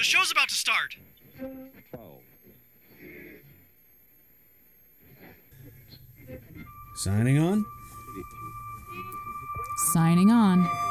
The show's about to start. Signing on? Signing on.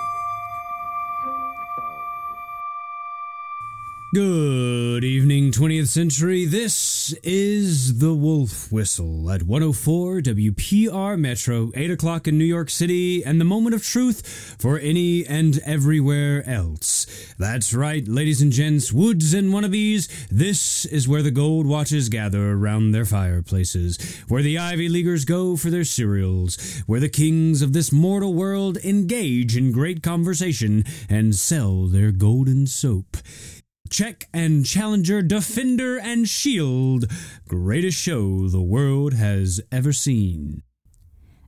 Good evening, 20th century. This is the Wolf Whistle at 104 WPR Metro, 8 o'clock in New York City, and the moment of truth for any and everywhere else. That's right, ladies and gents, woods and wannabes, this is where the gold watches gather around their fireplaces, where the Ivy Leaguers go for their cereals, where the kings of this mortal world engage in great conversation and sell their golden soap. Check and Challenger, Defender and Shield. Greatest show the world has ever seen.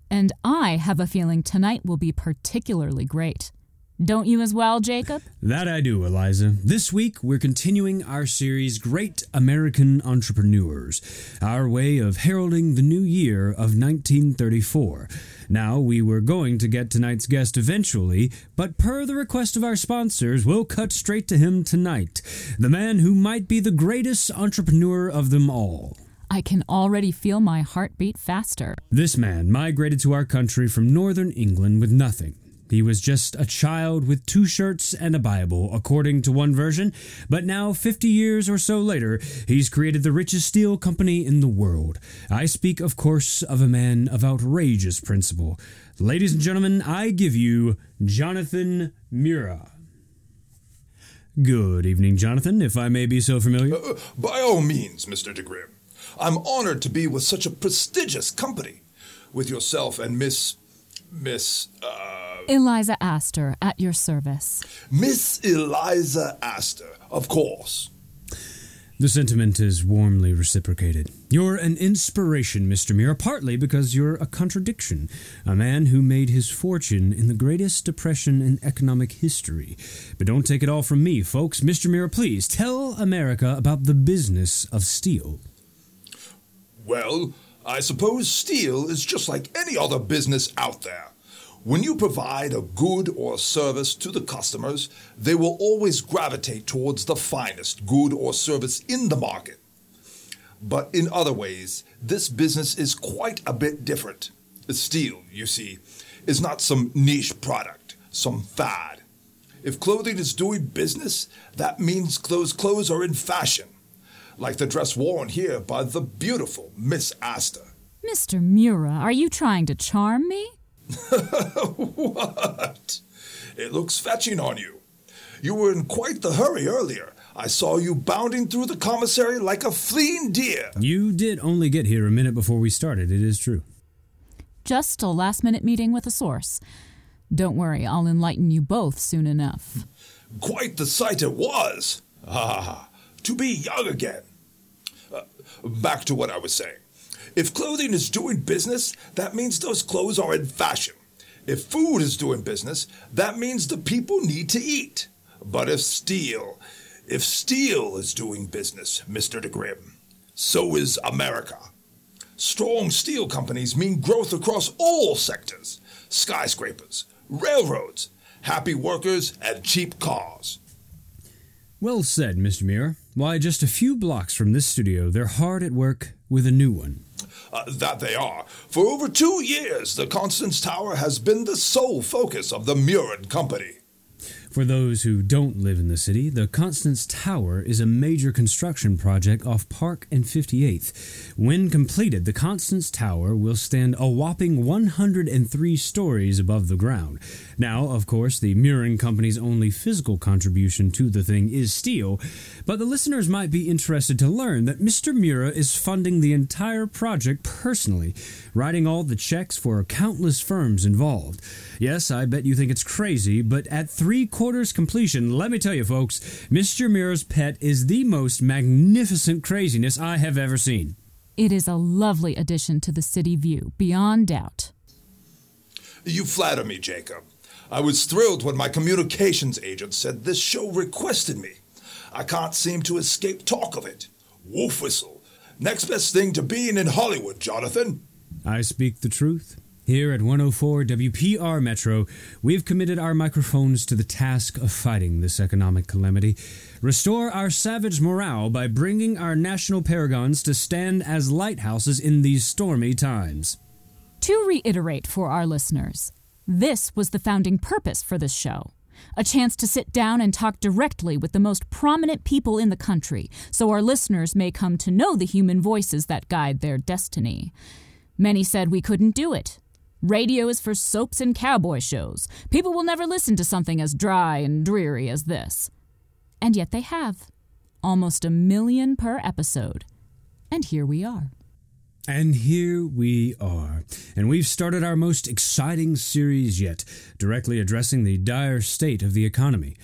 And I have a feeling tonight will be particularly great. Don't you as well, Jacob? That I do, Eliza. This week, we're continuing our series, Great American Entrepreneurs, our way of heralding the new year of 1934. Now, we were going to get tonight's guest eventually, but per the request of our sponsors, we'll cut straight to him tonight. The man who might be the greatest entrepreneur of them all. I can already feel my heart beat faster. This man migrated to our country from northern England with nothing. He was just a child with two shirts and a Bible, according to one version, but now, 50 years or so later, he's created the richest steel company in the world. I speak, of course, of a man of outrageous principle. Ladies and gentlemen, I give you Jonathan Mura. Good evening, Jonathan, if I may be so familiar. Uh, by all means, Mr. DeGrim. I'm honored to be with such a prestigious company. With yourself and Miss. Miss. Uh, Eliza Astor, at your service. Miss Eliza Astor, of course. The sentiment is warmly reciprocated. You're an inspiration, Mr. Mura, partly because you're a contradiction. A man who made his fortune in the greatest depression in economic history. But don't take it all from me, folks. Mr. Mura, please tell America about the business of steel. Well, I suppose steel is just like any other business out there. When you provide a good or service to the customers, they will always gravitate towards the finest good or service in the market. But in other ways, this business is quite a bit different. Steel, you see, is not some niche product, some fad. If clothing is doing business, that means those clothes are in fashion, like the dress worn here by the beautiful Miss Astor. Mr. Mura, are you trying to charm me? what? It looks fetching on you. You were in quite the hurry earlier. I saw you bounding through the commissary like a fleeing deer. You did only get here a minute before we started, it is true. Just a last minute meeting with a source. Don't worry, I'll enlighten you both soon enough. Quite the sight it was. Ah, to be young again. Uh, back to what I was saying. If clothing is doing business, that means those clothes are in fashion. If food is doing business, that means the people need to eat. But if steel, if steel is doing business, Mr. DeGrim, so is America. Strong steel companies mean growth across all sectors skyscrapers, railroads, happy workers, and cheap cars. Well said, Mr. Muir. Why, just a few blocks from this studio, they're hard at work with a new one. Uh, that they are. For over two years, the Constance Tower has been the sole focus of the Murin Company. For those who don't live in the city, the Constance Tower is a major construction project off Park and 58th. When completed, the Constance Tower will stand a whopping 103 stories above the ground. Now, of course, the Murin Company's only physical contribution to the thing is steel, but the listeners might be interested to learn that Mr. Mura is funding the entire project personally, writing all the checks for countless firms involved. Yes, I bet you think it's crazy, but at three quarters completion, let me tell you, folks, Mr. Mura's pet is the most magnificent craziness I have ever seen. It is a lovely addition to the city view, beyond doubt. You flatter me, Jacob. I was thrilled when my communications agent said this show requested me. I can't seem to escape talk of it. Wolf whistle. Next best thing to being in Hollywood, Jonathan. I speak the truth. Here at 104 WPR Metro, we've committed our microphones to the task of fighting this economic calamity. Restore our savage morale by bringing our national paragons to stand as lighthouses in these stormy times. To reiterate for our listeners, this was the founding purpose for this show a chance to sit down and talk directly with the most prominent people in the country so our listeners may come to know the human voices that guide their destiny. Many said we couldn't do it. Radio is for soaps and cowboy shows. People will never listen to something as dry and dreary as this. And yet they have. Almost a million per episode. And here we are. And here we are. And we've started our most exciting series yet, directly addressing the dire state of the economy.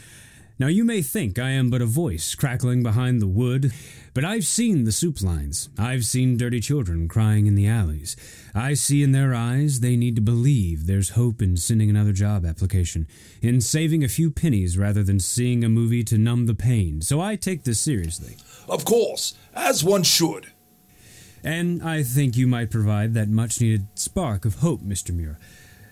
Now, you may think I am but a voice crackling behind the wood, but I've seen the soup lines. I've seen dirty children crying in the alleys. I see in their eyes they need to believe there's hope in sending another job application, in saving a few pennies rather than seeing a movie to numb the pain. So I take this seriously. Of course, as one should. And I think you might provide that much needed spark of hope, Mr. Mura.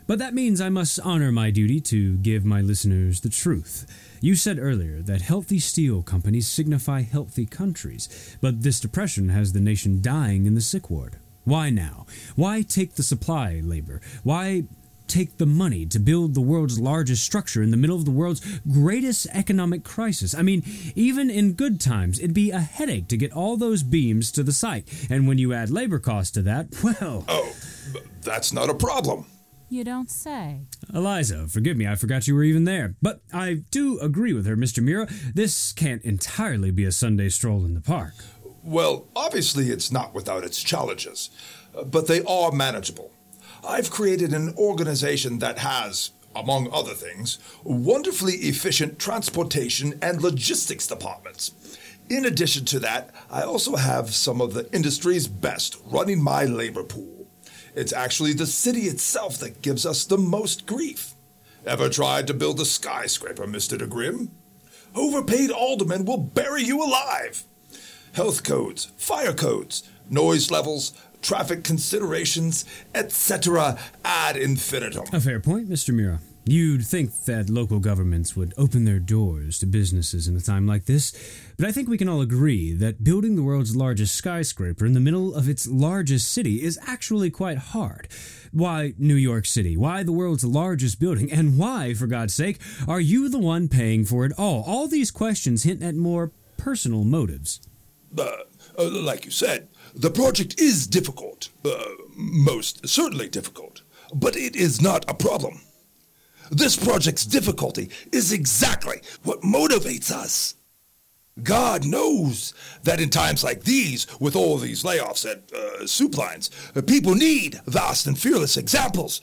But that means I must honor my duty to give my listeners the truth. You said earlier that healthy steel companies signify healthy countries, but this depression has the nation dying in the sick ward. Why now? Why take the supply labor? Why take the money to build the world's largest structure in the middle of the world's greatest economic crisis. I mean, even in good times, it'd be a headache to get all those beams to the site. And when you add labor costs to that, well. Oh, that's not a problem. You don't say. Eliza, forgive me, I forgot you were even there. But I do agree with her, Mr. Mura. This can't entirely be a Sunday stroll in the park. Well, obviously, it's not without its challenges, uh, but they are manageable. I've created an organization that has, among other things, wonderfully efficient transportation and logistics departments. In addition to that, I also have some of the industry's best running my labor pool. It's actually the city itself that gives us the most grief. Ever tried to build a skyscraper, Mr. DeGrim? Overpaid aldermen will bury you alive. Health codes, fire codes, noise levels, traffic considerations, etc. ad infinitum. A fair point, Mr. Mura. You'd think that local governments would open their doors to businesses in a time like this, but I think we can all agree that building the world's largest skyscraper in the middle of its largest city is actually quite hard. Why New York City? Why the world's largest building? And why, for God's sake, are you the one paying for it all? All these questions hint at more personal motives. Uh, uh, like you said, the project is difficult, uh, most certainly difficult, but it is not a problem. This project's difficulty is exactly what motivates us. God knows that in times like these, with all these layoffs at uh, soup lines, uh, people need vast and fearless examples.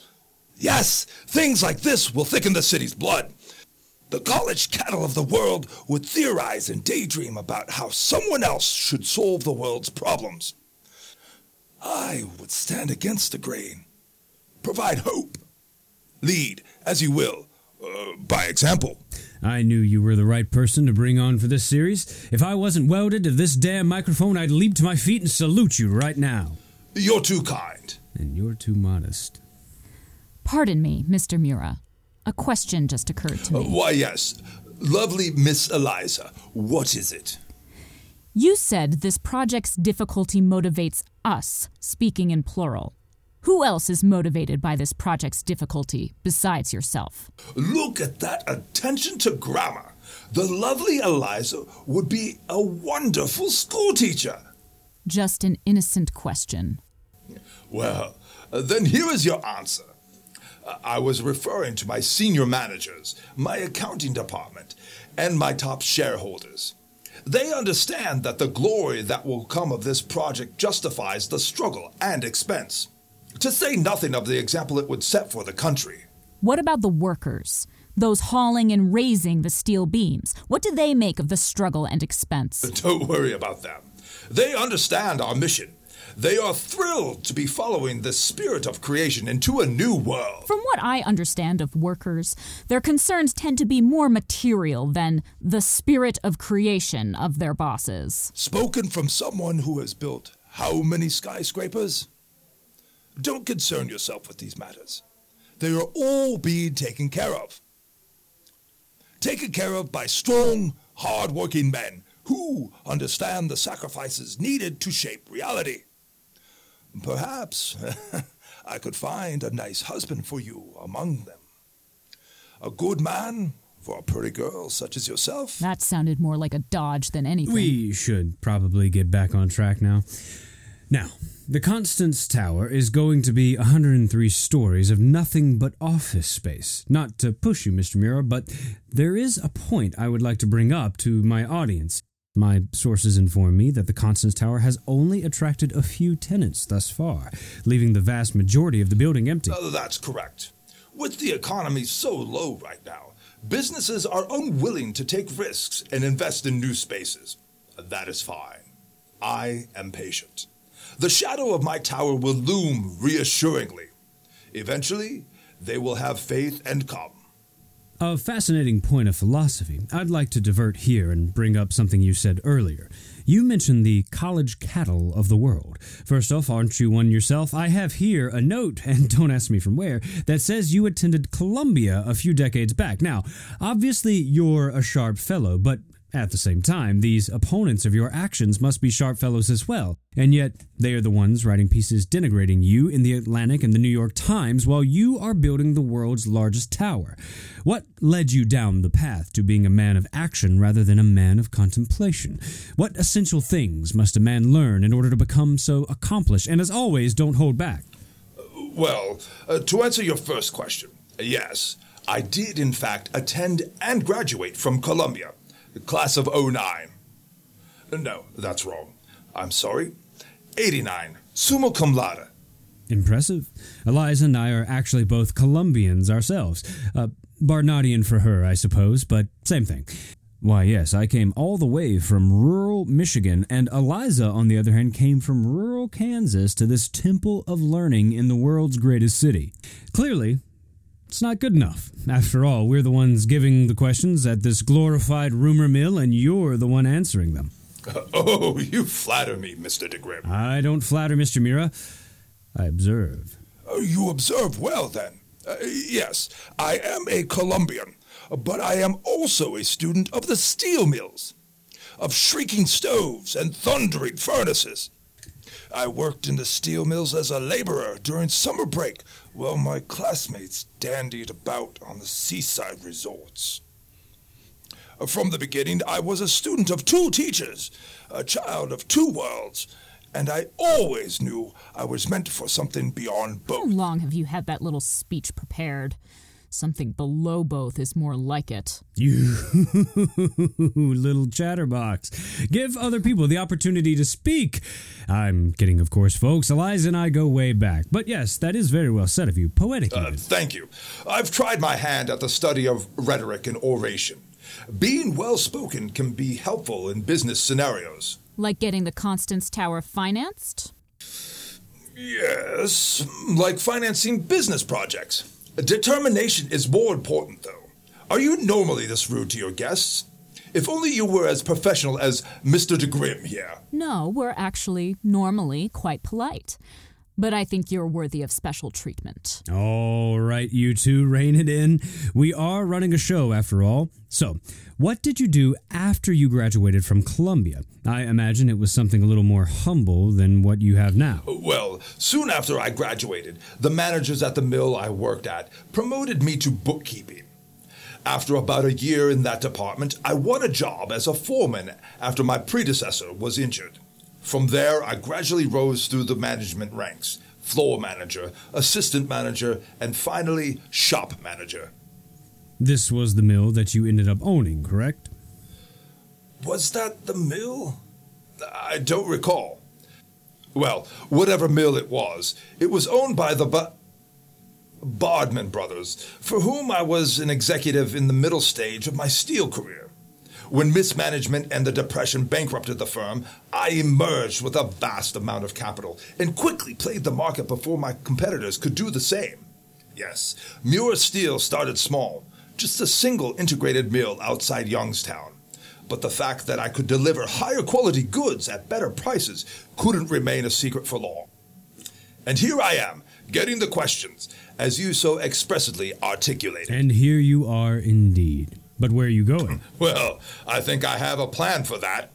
Yes, things like this will thicken the city's blood. The college cattle of the world would theorize and daydream about how someone else should solve the world's problems. I would stand against the grain, provide hope, lead, as you will, uh, by example. I knew you were the right person to bring on for this series. If I wasn't welded to this damn microphone, I'd leap to my feet and salute you right now. You're too kind. And you're too modest. Pardon me, Mr. Mura. A question just occurred to me. Uh, why, yes. Lovely Miss Eliza, what is it? You said this project's difficulty motivates us, speaking in plural. Who else is motivated by this project's difficulty besides yourself? Look at that attention to grammar. The lovely Eliza would be a wonderful schoolteacher. Just an innocent question. Well, then here is your answer. I was referring to my senior managers, my accounting department, and my top shareholders. They understand that the glory that will come of this project justifies the struggle and expense, to say nothing of the example it would set for the country. What about the workers? Those hauling and raising the steel beams. What do they make of the struggle and expense? Don't worry about them. They understand our mission they are thrilled to be following the spirit of creation into a new world. From what I understand of workers, their concerns tend to be more material than the spirit of creation of their bosses. Spoken from someone who has built how many skyscrapers? Don't concern yourself with these matters. They are all being taken care of. Taken care of by strong, hard-working men who understand the sacrifices needed to shape reality. Perhaps I could find a nice husband for you among them. A good man for a pretty girl such as yourself. That sounded more like a dodge than anything. We should probably get back on track now. Now, the Constance Tower is going to be 103 stories of nothing but office space. Not to push you, Mr. Mura, but there is a point I would like to bring up to my audience. My sources inform me that the Constance Tower has only attracted a few tenants thus far, leaving the vast majority of the building empty. Uh, that's correct. With the economy so low right now, businesses are unwilling to take risks and invest in new spaces. That is fine. I am patient. The shadow of my tower will loom reassuringly. Eventually, they will have faith and come. A fascinating point of philosophy. I'd like to divert here and bring up something you said earlier. You mentioned the college cattle of the world. First off, aren't you one yourself? I have here a note, and don't ask me from where, that says you attended Columbia a few decades back. Now, obviously, you're a sharp fellow, but at the same time, these opponents of your actions must be sharp fellows as well, and yet they are the ones writing pieces denigrating you in the Atlantic and the New York Times while you are building the world's largest tower. What led you down the path to being a man of action rather than a man of contemplation? What essential things must a man learn in order to become so accomplished? And as always, don't hold back. Well, uh, to answer your first question, yes, I did in fact attend and graduate from Columbia class of 09. No, that's wrong. I'm sorry. 89, summa cum laude. Impressive. Eliza and I are actually both Columbians ourselves. Uh, Barnardian for her, I suppose, but same thing. Why, yes, I came all the way from rural Michigan, and Eliza, on the other hand, came from rural Kansas to this temple of learning in the world's greatest city. Clearly, it's not good enough. After all, we're the ones giving the questions at this glorified rumor mill, and you're the one answering them. Oh, you flatter me, Mr. de Grim. I don't flatter, Mr. Mura. I observe. Uh, you observe well, then. Uh, yes, I am a Columbian, but I am also a student of the steel mills, of shrieking stoves and thundering furnaces. I worked in the steel mills as a laborer during summer break while my classmates dandied about on the seaside resorts. Uh, from the beginning, I was a student of two teachers, a child of two worlds, and I always knew I was meant for something beyond both. How long have you had that little speech prepared? Something below both is more like it. You little chatterbox. Give other people the opportunity to speak. I'm kidding, of course, folks. Eliza and I go way back. But yes, that is very well said of you. Poetic. Uh, thank you. I've tried my hand at the study of rhetoric and oration. Being well spoken can be helpful in business scenarios. Like getting the Constance Tower financed? Yes, like financing business projects. Determination is more important, though. Are you normally this rude to your guests? If only you were as professional as Mr. de Grim here. No, we're actually normally quite polite. But I think you're worthy of special treatment. All right, you two, rein it in. We are running a show after all. So, what did you do after you graduated from Columbia? I imagine it was something a little more humble than what you have now. Well, soon after I graduated, the managers at the mill I worked at promoted me to bookkeeping. After about a year in that department, I won a job as a foreman after my predecessor was injured. From there, I gradually rose through the management ranks floor manager, assistant manager, and finally, shop manager. This was the mill that you ended up owning, correct? Was that the mill? I don't recall. Well, whatever mill it was, it was owned by the ba- Bardman brothers, for whom I was an executive in the middle stage of my steel career. When mismanagement and the Depression bankrupted the firm, I emerged with a vast amount of capital and quickly played the market before my competitors could do the same. Yes, Muir Steel started small, just a single integrated mill outside Youngstown. But the fact that I could deliver higher quality goods at better prices couldn't remain a secret for long. And here I am, getting the questions, as you so expressively articulated. And here you are indeed. But where are you going? Well, I think I have a plan for that.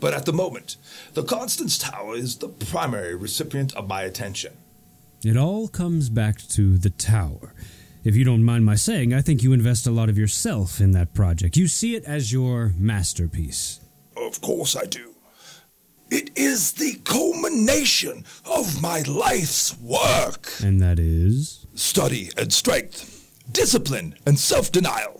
But at the moment, the Constance Tower is the primary recipient of my attention. It all comes back to the tower. If you don't mind my saying, I think you invest a lot of yourself in that project. You see it as your masterpiece. Of course I do. It is the culmination of my life's work. And that is? Study and strength, discipline and self denial.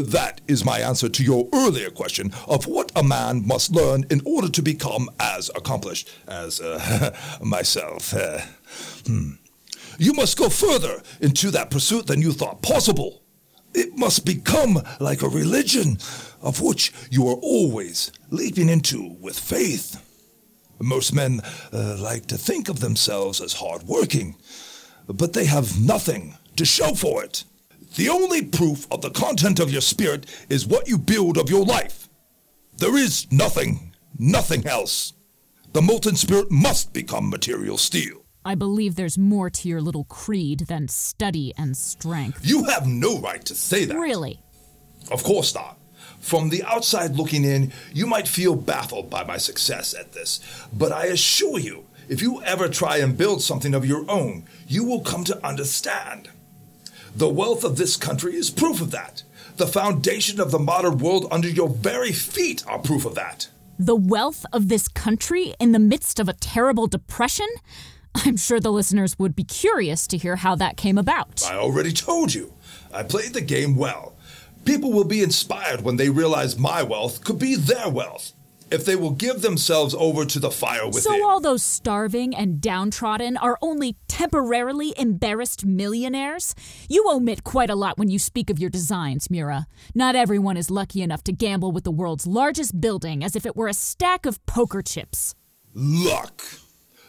That is my answer to your earlier question of what a man must learn in order to become as accomplished as uh, myself. Uh, hmm. You must go further into that pursuit than you thought possible. It must become like a religion of which you are always leaping into with faith. Most men uh, like to think of themselves as hardworking, but they have nothing to show for it. The only proof of the content of your spirit is what you build of your life. There is nothing, nothing else. The molten spirit must become material steel. I believe there's more to your little creed than study and strength. You have no right to say that. Really? Of course not. From the outside looking in, you might feel baffled by my success at this, but I assure you, if you ever try and build something of your own, you will come to understand. The wealth of this country is proof of that. The foundation of the modern world under your very feet are proof of that. The wealth of this country in the midst of a terrible depression? I'm sure the listeners would be curious to hear how that came about. I already told you. I played the game well. People will be inspired when they realize my wealth could be their wealth if they will give themselves over to the fire within. So all those starving and downtrodden are only temporarily embarrassed millionaires? You omit quite a lot when you speak of your designs, Mura. Not everyone is lucky enough to gamble with the world's largest building as if it were a stack of poker chips. Luck.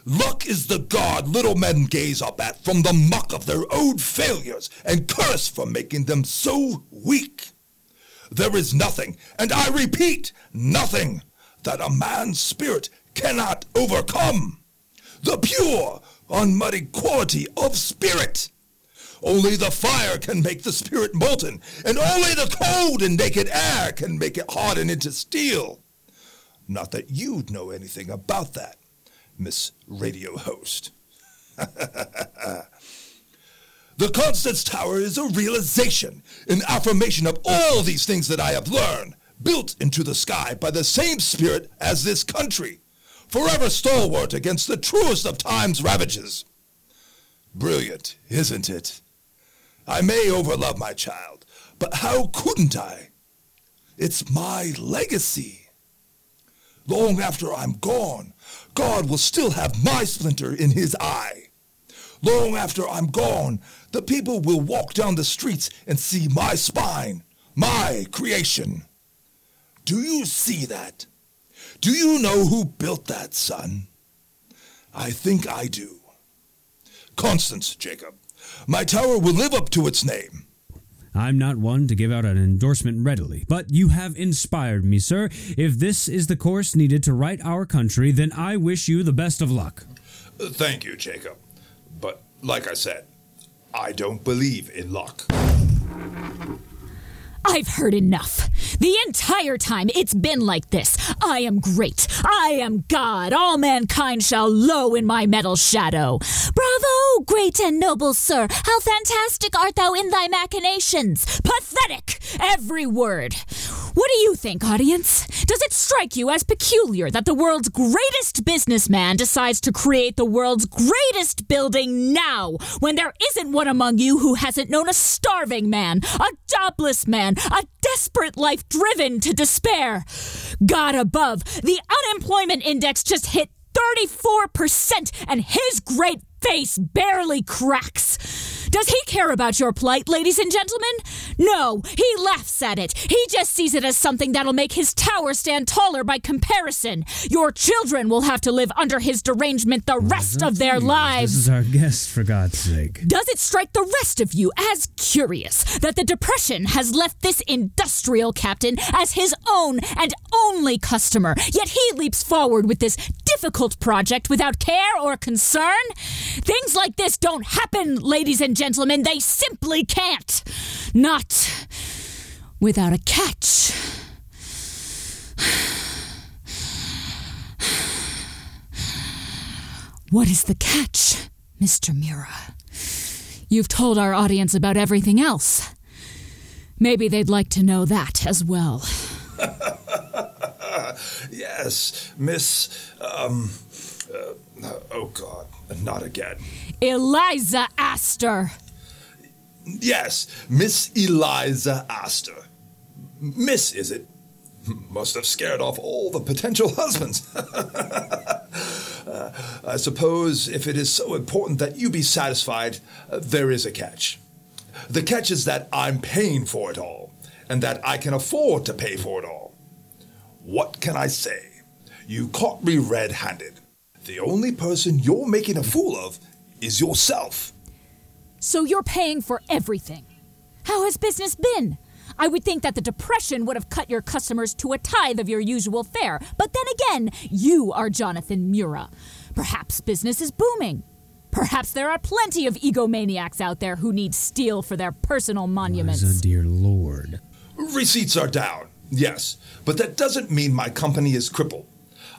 Luck is the god little men gaze up at from the muck of their own failures and curse for making them so weak. There is nothing, and I repeat, nothing, that a man's spirit cannot overcome. The pure, unmuddied quality of spirit. Only the fire can make the spirit molten, and only the cold and naked air can make it harden into steel. Not that you'd know anything about that. Miss Radio Host. the Constance Tower is a realization, an affirmation of all these things that I have learned, built into the sky by the same spirit as this country, forever stalwart against the truest of time's ravages. Brilliant, isn't it? I may overlove my child, but how couldn't I? It's my legacy. Long after I'm gone, God will still have my splinter in his eye. Long after I'm gone, the people will walk down the streets and see my spine, my creation. Do you see that? Do you know who built that, son? I think I do. Constance, Jacob. My tower will live up to its name. I'm not one to give out an endorsement readily, but you have inspired me, sir. If this is the course needed to right our country, then I wish you the best of luck. Thank you, Jacob. But like I said, I don't believe in luck. I've heard enough. The entire time it's been like this. I am great. I am God. All mankind shall low in my metal shadow. Bravo, great and noble sir. How fantastic art thou in thy machinations. Pathetic, every word. What do you think, audience? Does it strike you as peculiar that the world's greatest businessman decides to create the world's greatest building now, when there isn't one among you who hasn't known a starving man, a jobless man, a desperate life driven to despair? God above, the unemployment index just hit 34%, and his great face barely cracks. Does he care about your plight, ladies and gentlemen? No, he laughs at it. He just sees it as something that'll make his tower stand taller by comparison. Your children will have to live under his derangement the rest of their lives. This is our guest, for God's sake. Does it strike the rest of you as curious that the Depression has left this industrial captain as his own and only customer, yet he leaps forward with this difficult project without care or concern? Things like this don't happen, ladies and gentlemen. They simply can't. Not without a catch. What is the catch, Mr. Mura? You've told our audience about everything else. Maybe they'd like to know that as well. yes, Miss. Um. Uh, oh, God. Not again. Eliza Astor. Yes, Miss Eliza Astor. Miss, is it? Must have scared off all the potential husbands. uh, I suppose if it is so important that you be satisfied, uh, there is a catch. The catch is that I'm paying for it all, and that I can afford to pay for it all. What can I say? You caught me red handed. The only person you're making a fool of is yourself. So you're paying for everything. How has business been? I would think that the Depression would have cut your customers to a tithe of your usual fare. But then again, you are Jonathan Mura. Perhaps business is booming. Perhaps there are plenty of egomaniacs out there who need steel for their personal monuments. Eliza, dear Lord. Receipts are down, yes, but that doesn't mean my company is crippled.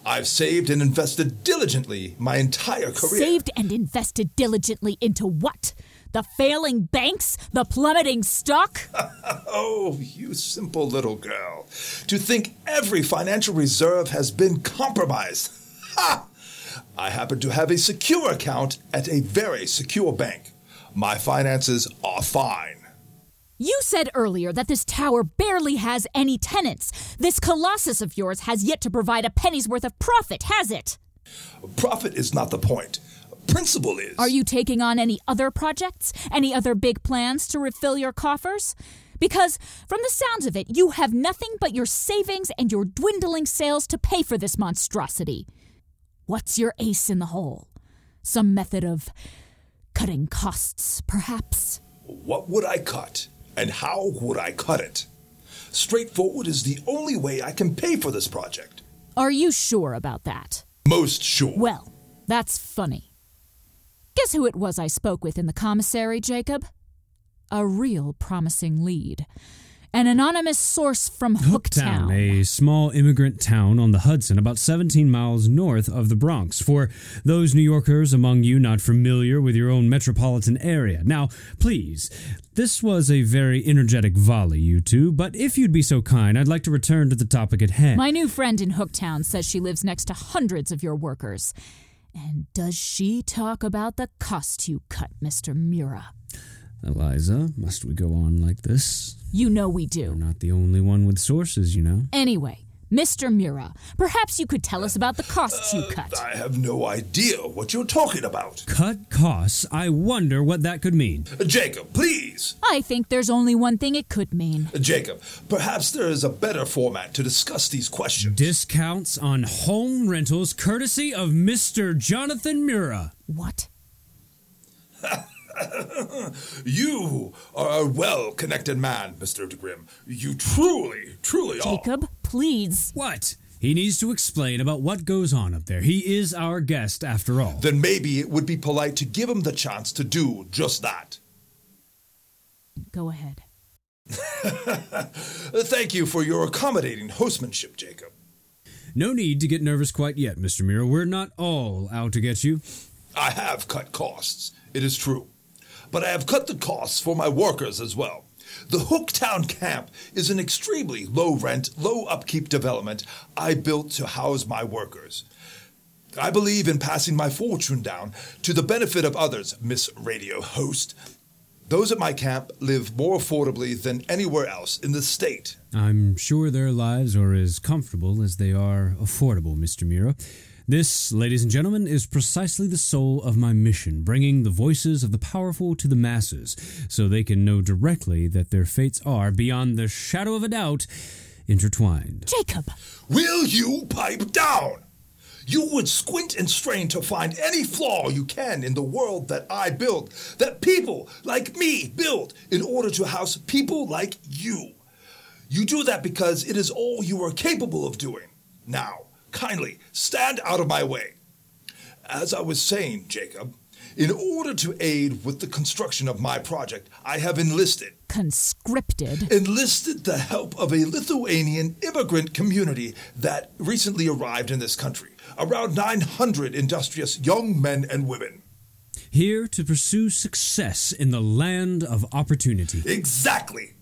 I've saved and invested diligently my entire career. Saved and invested diligently into what? The failing banks? The plummeting stock? oh, you simple little girl. To think every financial reserve has been compromised. Ha! I happen to have a secure account at a very secure bank. My finances are fine. You said earlier that this tower barely has any tenants. This colossus of yours has yet to provide a penny's worth of profit, has it? Profit is not the point. Principle is. Are you taking on any other projects? Any other big plans to refill your coffers? Because, from the sounds of it, you have nothing but your savings and your dwindling sales to pay for this monstrosity. What's your ace in the hole? Some method of cutting costs, perhaps? What would I cut? And how would I cut it? Straightforward is the only way I can pay for this project. Are you sure about that? Most sure. Well, that's funny. Guess who it was I spoke with in the commissary, Jacob? A real promising lead. An anonymous source from Hooktown. a small immigrant town on the Hudson, about 17 miles north of the Bronx. For those New Yorkers among you not familiar with your own metropolitan area. Now, please, this was a very energetic volley, you two, but if you'd be so kind, I'd like to return to the topic at hand. My new friend in Hooktown says she lives next to hundreds of your workers. And does she talk about the cost you cut, Mr. Mura? Eliza, must we go on like this? You know we do. You're not the only one with sources, you know. Anyway, Mr. Mura, perhaps you could tell us about the costs you cut. Uh, I have no idea what you're talking about. Cut costs? I wonder what that could mean. Jacob, please. I think there's only one thing it could mean. Jacob, perhaps there is a better format to discuss these questions. Discounts on home rentals courtesy of Mr. Jonathan Mura. What? You are a well connected man, Mr. De DeGrim. You truly, truly are. Jacob, please. What? He needs to explain about what goes on up there. He is our guest, after all. Then maybe it would be polite to give him the chance to do just that. Go ahead. Thank you for your accommodating hostmanship, Jacob. No need to get nervous quite yet, Mr. Mura. We're not all out to get you. I have cut costs, it is true. But I have cut the costs for my workers as well. The Hooktown camp is an extremely low rent, low upkeep development I built to house my workers. I believe in passing my fortune down to the benefit of others, Miss Radio Host. Those at my camp live more affordably than anywhere else in the state. I'm sure their lives are as comfortable as they are affordable, Mr. Mura. This, ladies and gentlemen, is precisely the soul of my mission, bringing the voices of the powerful to the masses so they can know directly that their fates are, beyond the shadow of a doubt, intertwined. Jacob! Will you pipe down? You would squint and strain to find any flaw you can in the world that I built, that people like me build in order to house people like you. You do that because it is all you are capable of doing. Now, kindly stand out of my way. As I was saying, Jacob, in order to aid with the construction of my project, I have enlisted Conscripted. enlisted the help of a Lithuanian immigrant community that recently arrived in this country. Around 900 industrious young men and women. Here to pursue success in the land of opportunity. Exactly.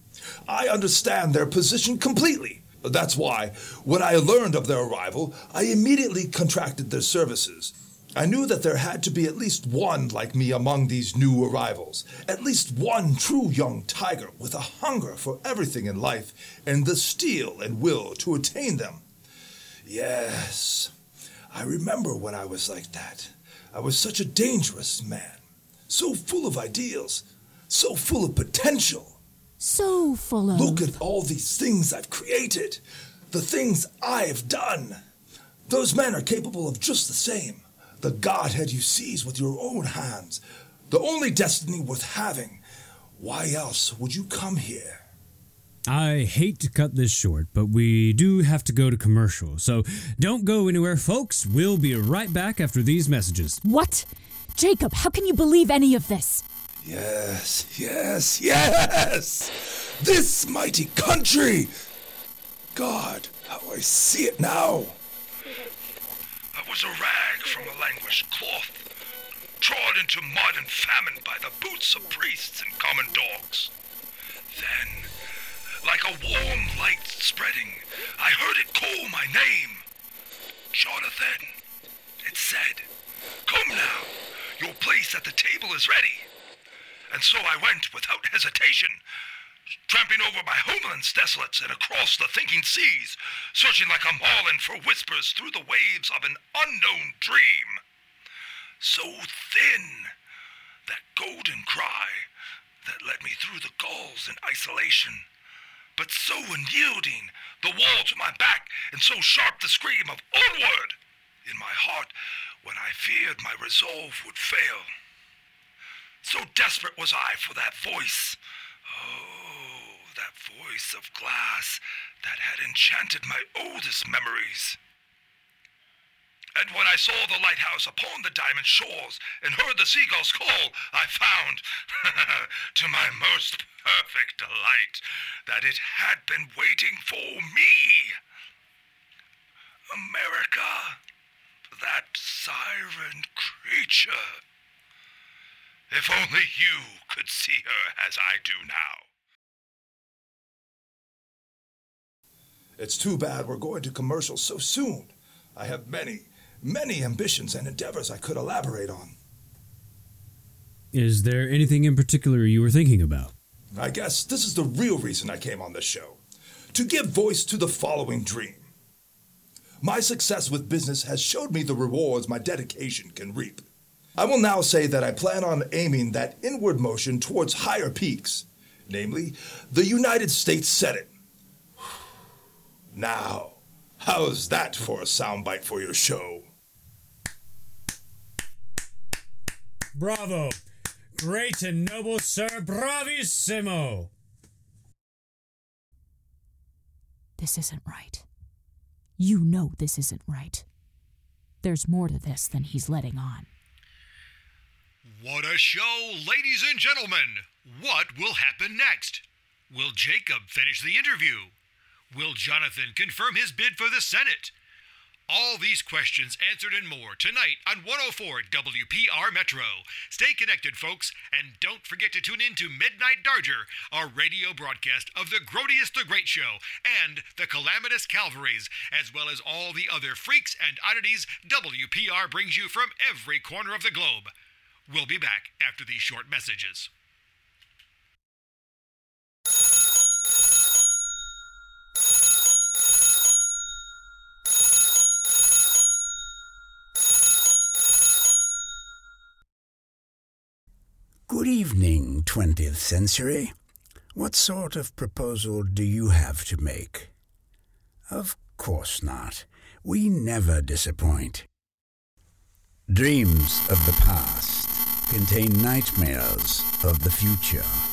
I understand their position completely. That's why, when I learned of their arrival, I immediately contracted their services. I knew that there had to be at least one like me among these new arrivals, at least one true young tiger with a hunger for everything in life and the steel and will to attain them. Yes, I remember when I was like that. I was such a dangerous man, so full of ideals, so full of potential. So full of. Look at all these things I've created, the things I've done. Those men are capable of just the same. The Godhead you seize with your own hands, the only destiny worth having. Why else would you come here? I hate to cut this short, but we do have to go to commercial, so don't go anywhere, folks. We'll be right back after these messages. What? Jacob, how can you believe any of this? Yes, yes, yes! This mighty country! God, how I see it now! I was a rag from a languished cloth, trod into mud and famine by the boots of priests and common dogs. Then, like a warm light spreading, I heard it call my name. Jonathan, it said, Come now, your place at the table is ready. And so I went without hesitation, tramping over my homelands desolates and across the thinking seas, searching like a marlin for whispers through the waves of an unknown dream. So thin, that golden cry that led me through the gulls in isolation, but so unyielding, the wall to my back, and so sharp the scream of onward in my heart when I feared my resolve would fail. So desperate was I for that voice. Oh, that voice of glass that had enchanted my oldest memories. And when I saw the lighthouse upon the diamond shores and heard the seagulls call, I found, to my most perfect delight, that it had been waiting for me. America, that siren creature. If only you could see her as I do now. It's too bad we're going to commercial so soon. I have many, many ambitions and endeavors I could elaborate on. Is there anything in particular you were thinking about? I guess this is the real reason I came on this show to give voice to the following dream. My success with business has showed me the rewards my dedication can reap. I will now say that I plan on aiming that inward motion towards higher peaks, namely the United States Senate. Now, how's that for a soundbite for your show? Bravo! Great and noble sir, bravissimo! This isn't right. You know this isn't right. There's more to this than he's letting on. What a show, ladies and gentlemen! What will happen next? Will Jacob finish the interview? Will Jonathan confirm his bid for the Senate? All these questions answered and more tonight on 104 WPR Metro. Stay connected, folks, and don't forget to tune in to Midnight Darger, our radio broadcast of the Grodius the Great Show and the Calamitous Calvaries, as well as all the other freaks and oddities WPR brings you from every corner of the globe. We'll be back after these short messages. Good evening, 20th century. What sort of proposal do you have to make? Of course not. We never disappoint. Dreams of the past contain nightmares of the future.